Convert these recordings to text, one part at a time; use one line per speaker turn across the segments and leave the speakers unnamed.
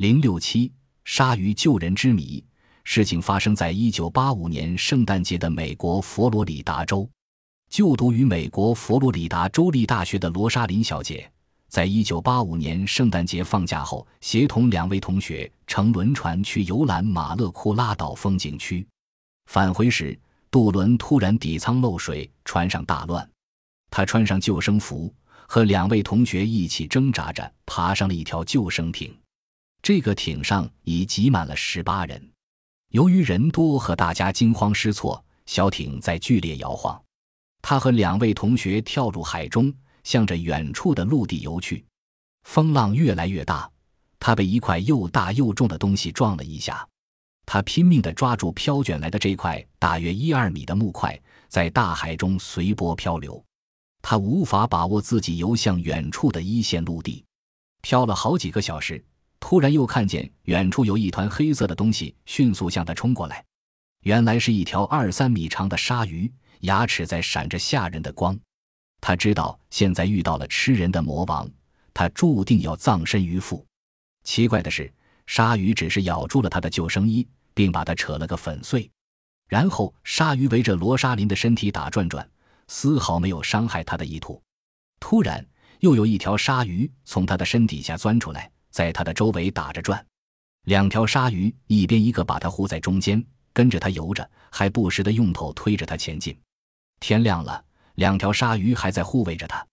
零六七鲨鱼救人之谜。事情发生在一九八五年圣诞节的美国佛罗里达州。就读于美国佛罗里达州立大学的罗莎琳小姐，在一九八五年圣诞节放假后，协同两位同学乘轮船去游览马勒库拉岛风景区。返回时，渡轮突然底舱漏水，船上大乱。她穿上救生服，和两位同学一起挣扎着爬上了一条救生艇。这个艇上已挤满了十八人。由于人多和大家惊慌失措，小艇在剧烈摇晃。他和两位同学跳入海中，向着远处的陆地游去。风浪越来越大，他被一块又大又重的东西撞了一下。他拼命地抓住飘卷来的这块大约一二米的木块，在大海中随波漂流。他无法把握自己游向远处的一线陆地，漂了好几个小时，突然又看见远处有一团黑色的东西迅速向他冲过来。原来是一条二三米长的鲨鱼。牙齿在闪着吓人的光，他知道现在遇到了吃人的魔王，他注定要葬身鱼腹。奇怪的是，鲨鱼只是咬住了他的救生衣，并把它扯了个粉碎。然后，鲨鱼围着罗莎琳的身体打转转，丝毫没有伤害他的意图。突然，又有一条鲨鱼从他的身底下钻出来，在他的周围打着转。两条鲨鱼一边一个把他护在中间，跟着他游着，还不时的用头推着他前进。天亮了，两条鲨鱼还在护卫着他。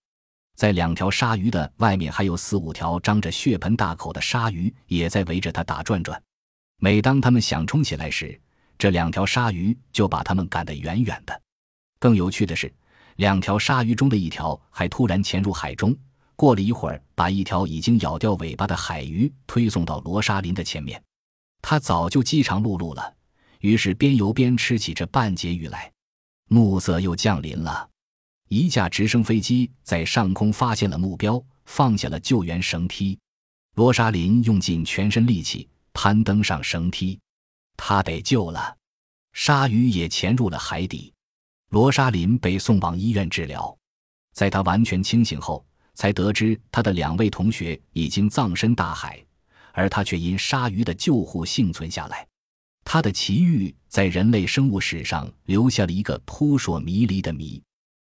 在两条鲨鱼的外面，还有四五条张着血盆大口的鲨鱼，也在围着他打转转。每当他们想冲起来时，这两条鲨鱼就把他们赶得远远的。更有趣的是，两条鲨鱼中的一条还突然潜入海中，过了一会儿，把一条已经咬掉尾巴的海鱼推送到罗莎琳的前面。他早就饥肠辘辘了，于是边游边吃起这半截鱼来。暮色又降临了，一架直升飞机在上空发现了目标，放下了救援绳梯。罗莎琳用尽全身力气攀登上绳梯，他得救了。鲨鱼也潜入了海底，罗莎琳被送往医院治疗。在他完全清醒后，才得知他的两位同学已经葬身大海，而他却因鲨鱼的救护幸存下来。他的奇遇在人类生物史上留下了一个扑朔迷离的谜。